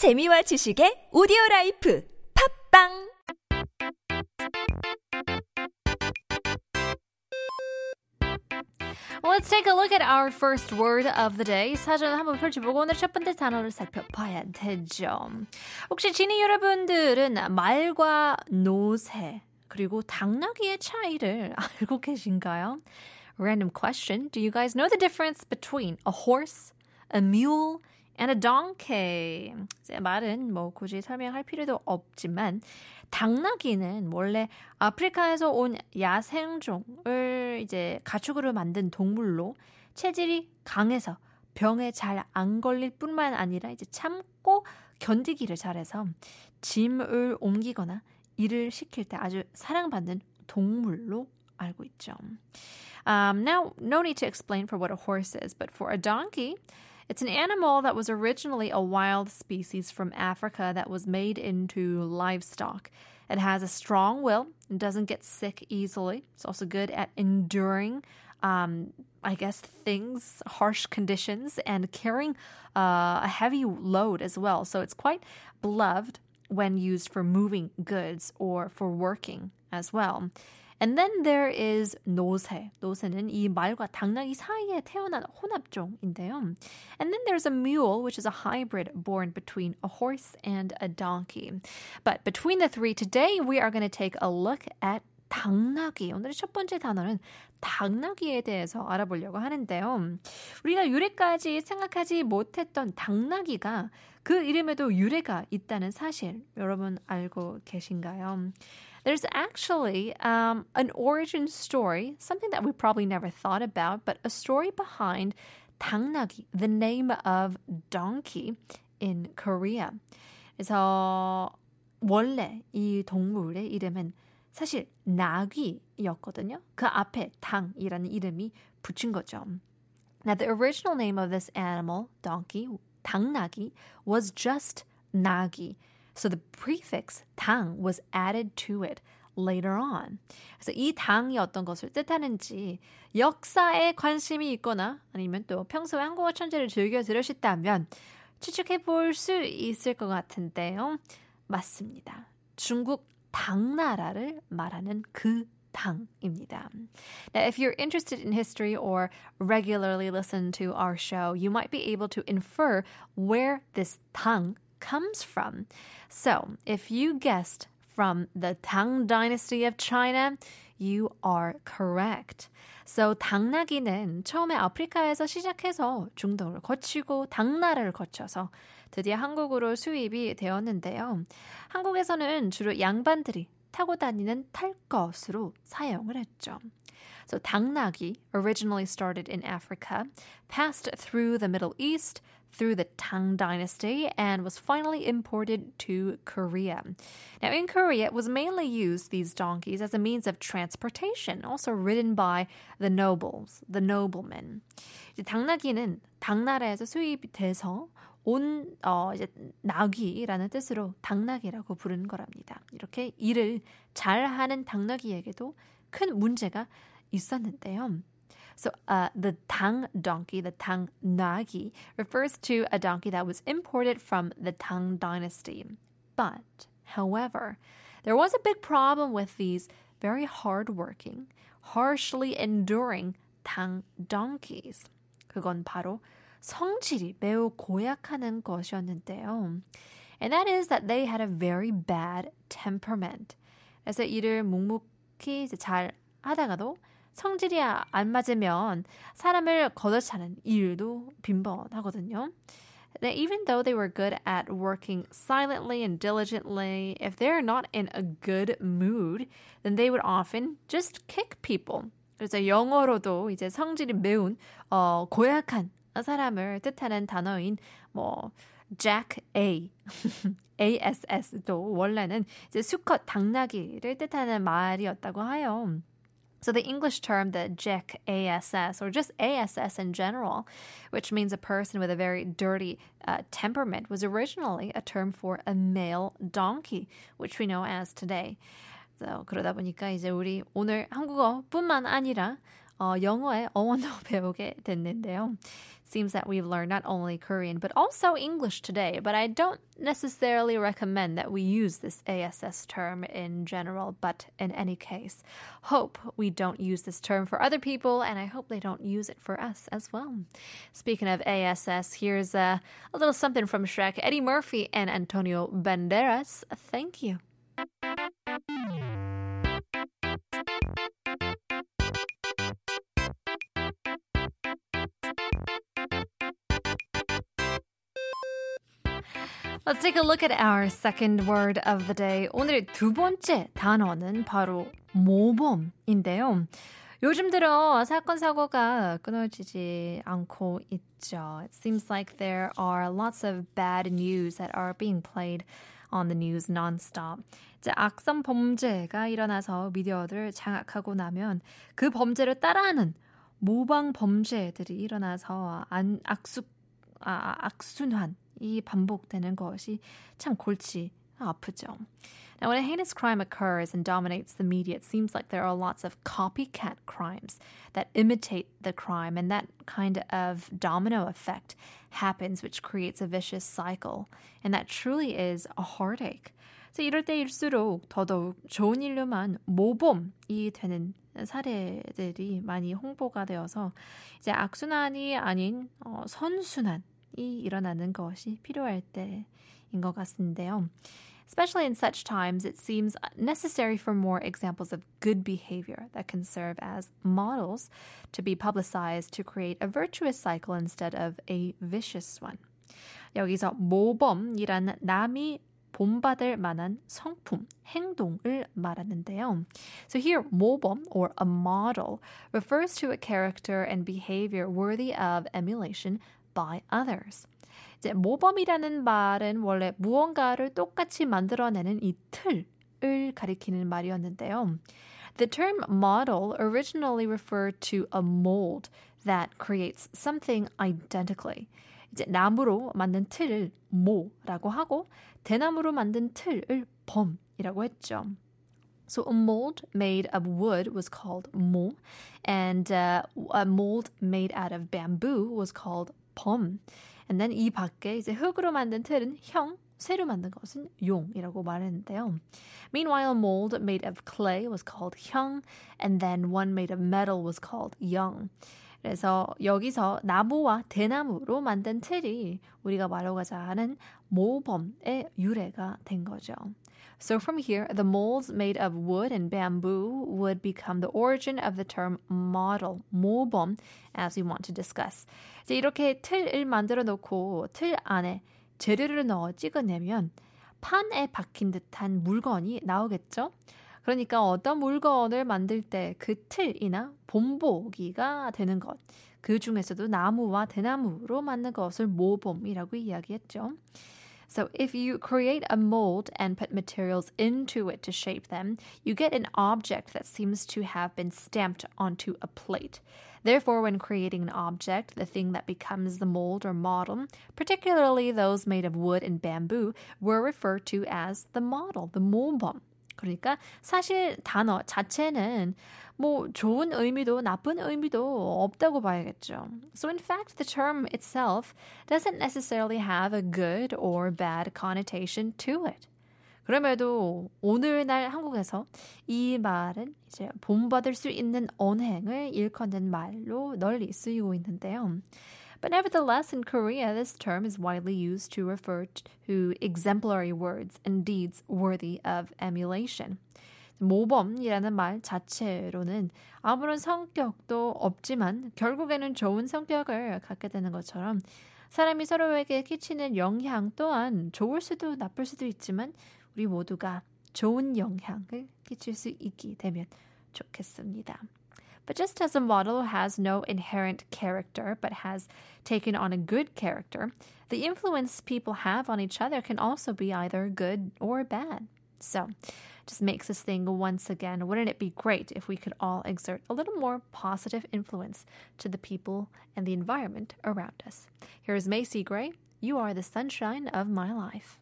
재미와 지식의 오디오 라이프 팟빵 Let's take a look at our first word of the day. 사전을 한번 펼쳐보고 오늘 첫 번째 단어를 살펴봐야 되죠. 혹시 지니 여러분들은 말과 노새 그리고 당나귀의 차이를 알고 계신가요? Random question. Do you guys know the difference between a horse, a mule, and a donkey? 제 말은 뭐 굳이 설명할 필요도 없지만 당나귀는 원래 아프리카에서 온 야생종을 이제 가축으로 만든 동물로 체질이 강해서 병에 잘 안 걸릴 뿐만 아니라 이제 참고 견디기를 잘해서 짐을 옮기거나 일을 시킬 때 아주 사랑받는 동물로 알고 있죠. Um, now, no need to explain for what a horse is, but for a donkey, it's an animal that was originally a wild species from Africa that was made into livestock. It has a strong will and doesn't get sick easily. It's also good at enduring, um, I guess, things, harsh conditions, and carrying uh, a heavy load as well. So it's quite beloved when used for moving goods or for working as well. And then there is 노새. 노새는 이 말과 당나귀 사이에 태어난 혼합종인데요. And then there's a mule, which is a hybrid born between a horse and a donkey. But between the three, today we are going to take a look at 당나귀. 오늘의 첫 번째 단어는 당나귀에 대해서 알아보려고 하는데요. 우리가 유래까지 생각하지 못했던 당나귀가 그 이름에도 유래가 있다는 사실 여러분 알고 계신가요? There's actually um, an origin story, something that we probably never thought about, but a story behind 당나귀, the name of donkey in Korea. 그래서 원래 이 동물의 이름은 사실 나귀였거든요. 그 앞에 당이라는 이름이 붙인 거죠. Now the original name of this animal, donkey, 당나귀, was just 나귀. So the prefix 당 was added to it later on. 그래서 이 당이 어떤 것을 뜻하는지 역사에 관심이 있거나 아니면 또 평소에 한국어 천재를 즐겨 들으셨다면 추측해 볼 수 있을 것 같은데요. 맞습니다. 중국 당나라를 말하는 그 당입니다. Now, if you're interested in history or regularly listen to our show, you might be able to infer where this 당 comes from. So, if you guessed from the Tang Dynasty of China, you are correct. So, 당나귀는 처음에 아프리카에서 시작해서 중동을 거치고 당나라를 거쳐서 드디어 한국으로 수입이 되었는데요. 한국에서는 주로 양반들이 타고 다니는 탈 것으로 사용을 했죠. So 당나귀 originally started in Africa, passed through the Middle East, through the Tang Dynasty, and was finally imported to Korea. Now, in Korea, it was mainly used, these donkeys, as a means of transportation, also ridden by the nobles, the noblemen. 이제 당나귀는 당나라에서 수입돼서 온 어, 이제 나귀라는 뜻으로 당나귀라고 부르는 거랍니다. 이렇게 일을 잘하는 당나귀에게도 큰 문제가 있었는데요. So uh, the Tang donkey, the Tang Nagi, refers to a donkey that was imported from the Tang dynasty. But, however, there was a big problem with these very hardworking, harshly enduring Tang donkeys. 그건 바로 성질이 매우 고약하는 것이었는데요. And that is that they had a very bad temperament. 그래서 일을 묵묵히 잘 하다가도 성질이 안 맞으면 사람을 걷어차는 일도 빈번하거든요. That even though they were good at working silently and diligently, if they're not in a good mood, then they would often just kick people. 그래서 영어로도 이제 성질이 매운 어, 고약한 사람을 뜻하는 단어인 뭐 Jack A, ASS도 원래는 이제 수컷 당나귀를 뜻하는 말이었다고 해요. So the English term, the Jack ASS, or just ASS in general, which means a person with a very dirty uh, temperament, was originally a term for a male donkey, which we know as today. So 그러다 보니까 이제 우리 오늘 한국어뿐만 아니라 어, 영어의 어원도 배우게 됐는데요. Seems that we've learned not only Korean but also English today, but I don't necessarily recommend that we use this ASS term in general, but in any case, hope we don't use this term for other people and I hope they don't use it for us as well. Speaking of ASS, here's a, a little something from Shrek, Eddie Murphy and Antonio Banderas. Thank you. Let's take a look at our second word of the day. 오늘의 두 번째 단어는 바로 모범인데요. 요즘 들어 사건 사고가 끊어지지 않고 있죠. It seems like there are lots of bad news that are being played on the news nonstop. 이제 악성 범죄가 일어나서 미디어들을 장악하고 나면 그 범죄를 따라하는 모방 범죄들이 일어나서 안, 악수, 아, 악순환 이 반복되는 것이 참 골치 아프죠. Now, when a heinous crime occurs and dominates the media, it seems like there are lots of copycat crimes that imitate the crime, and that kind of domino effect happens, which creates a vicious cycle. And that truly is a heartache. 그래서 이럴 때일수록 더더욱 좋은 일로만 모범이 되는 사례들이 많이 홍보가 되어서 이제 악순환이 아닌 어, 선순환 이 일어나는 것이 필요할 때인 것 같은데요. Especially in such times, it seems necessary for more examples of good behavior that can serve as models to be publicized to create a virtuous cycle instead of a vicious one. 여기서 모범이라는 남이 본받을 만한 성품, 행동을 말하는데요. So here, 모범 or a model refers to a character and behavior worthy of emulation by others. 이제 모범이라는 말은 원래 무언가를 똑같이 만들어내는 이 틀을 가리키는 말이었는데요. The term model originally referred to a mold that creates something identically. 이제 나무로 만든 틀을 모라고 하고 대나무로 만든 틀을 범이라고 했죠. So a mold made of wood was called mo, and uh, a mold made out of bamboo was called 범. And then 이 밖에 이제 흙으로 만든 틀은 형, 쇠로 만든 것은 용이라고 말했는데요. Meanwhile, mold made of clay was called 형, and then one made of metal was called 영. 그래서 여기서 나무와 대나무로 만든 틀이 우리가 말하고자 하는 모범의 유래가 된 거죠. So from here, the molds made of wood and bamboo would become the origin of the term model, 모범, as we want to discuss. 이제 이렇게 틀을 만들어 놓고 틀 안에 재료를 넣어 찍어내면 판에 박힌 듯한 물건이 나오겠죠? 그러니까 어떤 물건을 만들 때 그 틀이나 본보기가 되는 것. 그 중에서도 나무와 대나무로 만든 것을 모범이라고 이야기했죠. So if you create a mold and put materials into it to shape them, you get an object that seems to have been stamped onto a plate. Therefore, when creating an object, the thing that becomes the mold or model, particularly those made of wood and bamboo, were referred to as the model, the 모범. 그러니까 사실 단어 자체는 뭐 좋은 의미도 나쁜 의미도 없다고 봐야겠죠. So in fact, the term itself doesn't necessarily have a good or bad connotation to it. 그럼에도 오늘날 한국에서 이 말은 이제 본받을 수 있는 언행을 일컫는 말로 널리 쓰이고 있는데요. But nevertheless, in Korea, this term is widely used to refer to exemplary words and deeds worthy of emulation. 모범이라는 말 자체로는 아무런 성격도 없지만 결국에는 좋은 성격을 갖게 되는 것처럼 사람이 서로에게 끼치는 영향 또한 좋을 수도 나쁠 수도 있지만 우리 모두가 좋은 영향을 끼칠 수 있게 되면 좋겠습니다. But just as a model has no inherent character but has taken on a good character, the influence people have on each other can also be either good or bad. So, just makes us think once again wouldn't it be great if we could all exert a little more positive influence to the people and the environment around us? Here is Macy Gray. You are the sunshine of my life.